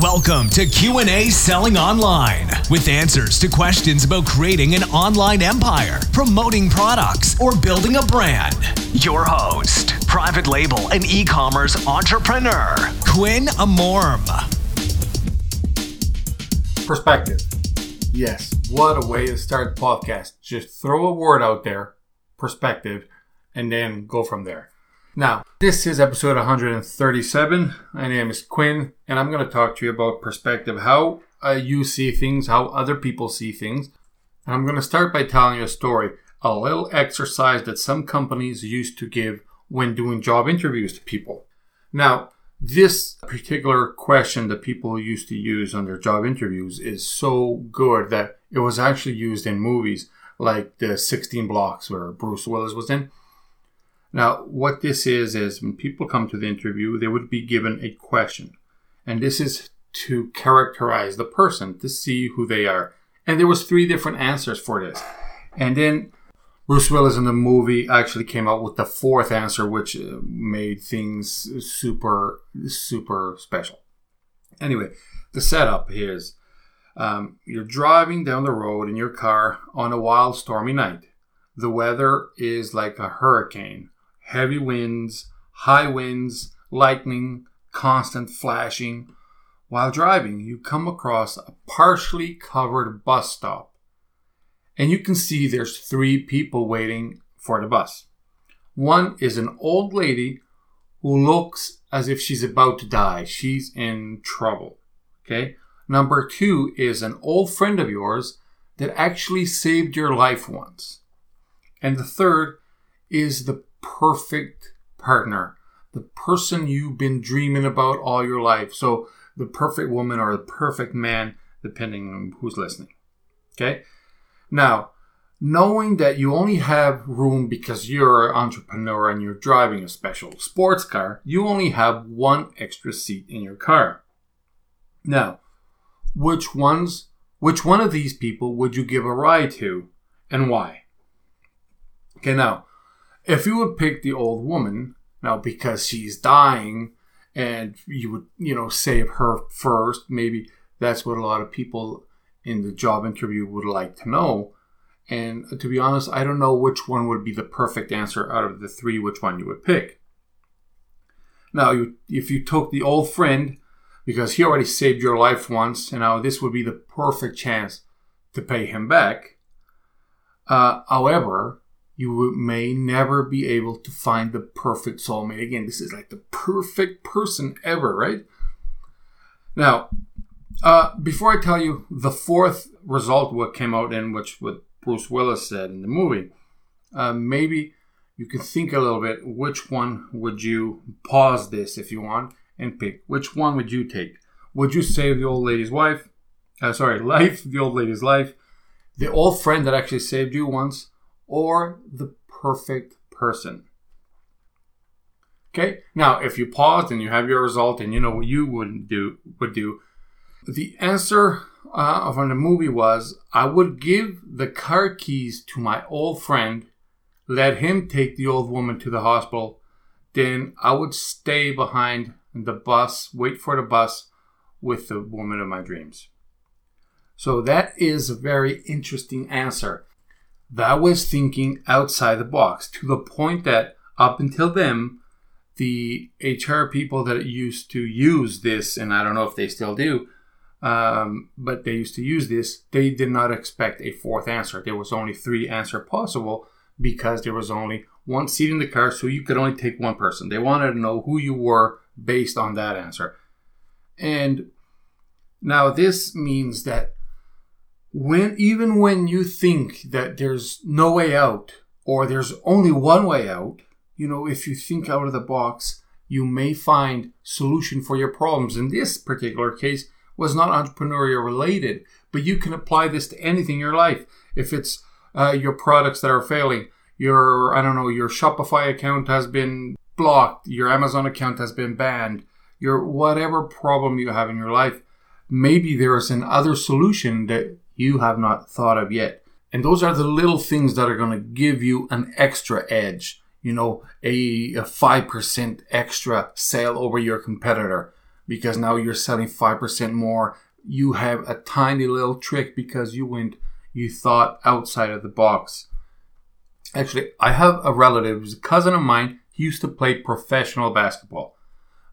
Welcome to Q&A Selling Online with answers to questions about creating an online empire, promoting products, or building a brand. Your host, private label and e-commerce entrepreneur, Quinn Amorm. Perspective. Yes, what a way to start the podcast. Just throw a word out there, perspective, and then go from there. Now, this is episode 137. My name is Quinn, and I'm going to talk to you about perspective, how uh, you see things, how other people see things. And I'm going to start by telling you a story, a little exercise that some companies used to give when doing job interviews to people. Now, this particular question that people used to use on their job interviews is so good that it was actually used in movies like the 16 Blocks where Bruce Willis was in. Now, what this is, is when people come to the interview, they would be given a question. And this is to characterize the person, to see who they are. And there was three different answers for this. And then Bruce Willis in the movie actually came out with the fourth answer, which uh, made things super, super special. Anyway, the setup is um, you're driving down the road in your car on a wild, stormy night. The weather is like a hurricane heavy winds, high winds, lightning, constant flashing. While driving, you come across a partially covered bus stop. And you can see there's three people waiting for the bus. One is an old lady who looks as if she's about to die. She's in trouble. Okay. Number two is an old friend of yours that actually saved your life once. And the third is the perfect partner, the person you've been dreaming about all your life. So, the perfect woman or the perfect man, depending on who's listening. Okay? Now, knowing that you only have room because you're an entrepreneur and you're driving a special sports car, you only have one extra seat in your car. Now, which ones which one of these people would you give a ride to and why? Okay, now if you would pick the old woman now because she's dying and you would you know save her first maybe that's what a lot of people in the job interview would like to know. And to be honest i don't know which one would be the perfect answer out of the three which one you would pick. Now you, if you took the old friend because he already saved your life once and now this would be the perfect chance to pay him back. Uh, however you may never be able to find the perfect soulmate. Again, this is like the perfect person ever, right? Now, uh, before I tell you the fourth result, what came out in which what Bruce Willis said in the movie, uh, maybe you can think a little bit. Which one would you pause this if you want and pick? Which one would you take? Would you save the old lady's wife? Uh, sorry, life, the old lady's life, the old friend that actually saved you once, or the perfect person. Okay, now if you paused and you have your result and you know what you would do, would do, the answer uh, from the movie was I would give the car keys to my old friend, let him take the old woman to the hospital, then I would stay behind the bus, wait for the bus with the woman of my dreams. So that is a very interesting answer that was thinking outside the box to the point that up until then, the HR people that used to use this, and I don't know if they still do, um, but they used to use this, they did not expect a fourth answer. There was only three answer possible because there was only one seat in the car, so you could only take one person. They wanted to know who you were based on that answer. And now this means that when even when you think that there's no way out or there's only one way out, you know, if you think out of the box, you may find solution for your problems. In this particular case, was not entrepreneurial related, but you can apply this to anything in your life. If it's uh, your products that are failing, your I don't know, your Shopify account has been blocked, your Amazon account has been banned, your whatever problem you have in your life, maybe there is another solution that you have not thought of yet. And those are the little things that are going to give you an extra edge, you know, a, a 5% extra sale over your competitor. because now you're selling 5% more. You have a tiny little trick because you went, you thought outside of the box. Actually, I have a relative, who's a cousin of mine. He used to play professional basketball.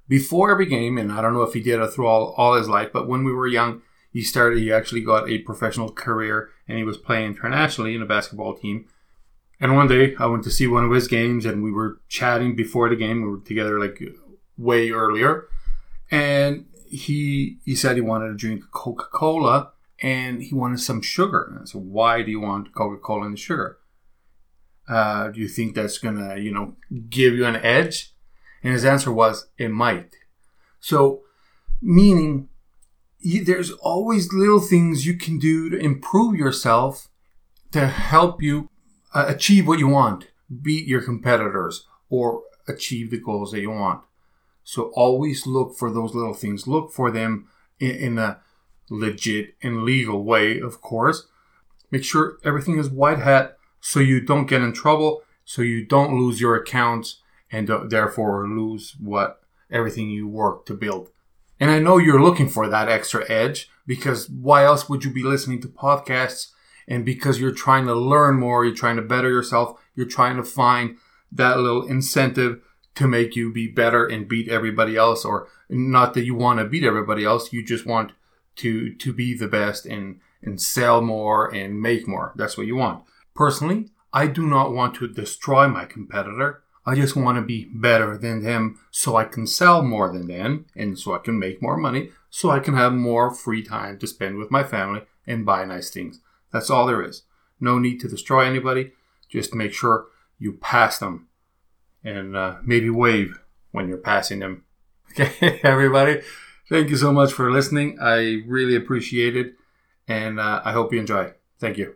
Before every game, and I don't know if he did it through all, all his life, but when we were young, he started, he actually got a professional career and he was playing internationally in a basketball team. And one day I went to see one of his games and we were chatting before the game. We were together like way earlier. And he he said he wanted to drink Coca Cola and he wanted some sugar. And I said, Why do you want Coca Cola and sugar? Uh, do you think that's gonna, you know, give you an edge? And his answer was, It might. So, meaning you, there's always little things you can do to improve yourself to help you uh, achieve what you want, beat your competitors, or achieve the goals that you want. So always look for those little things. Look for them in, in a legit and legal way, of course. Make sure everything is white hat so you don't get in trouble, so you don't lose your accounts and therefore lose what everything you work to build. And I know you're looking for that extra edge because why else would you be listening to podcasts and because you're trying to learn more, you're trying to better yourself, you're trying to find that little incentive to make you be better and beat everybody else or not that you want to beat everybody else, you just want to to be the best and and sell more and make more. That's what you want. Personally, I do not want to destroy my competitor. I just want to be better than them so I can sell more than them and so I can make more money so I can have more free time to spend with my family and buy nice things. That's all there is. No need to destroy anybody. Just make sure you pass them and uh, maybe wave when you're passing them. Okay, everybody. Thank you so much for listening. I really appreciate it. And uh, I hope you enjoy. Thank you.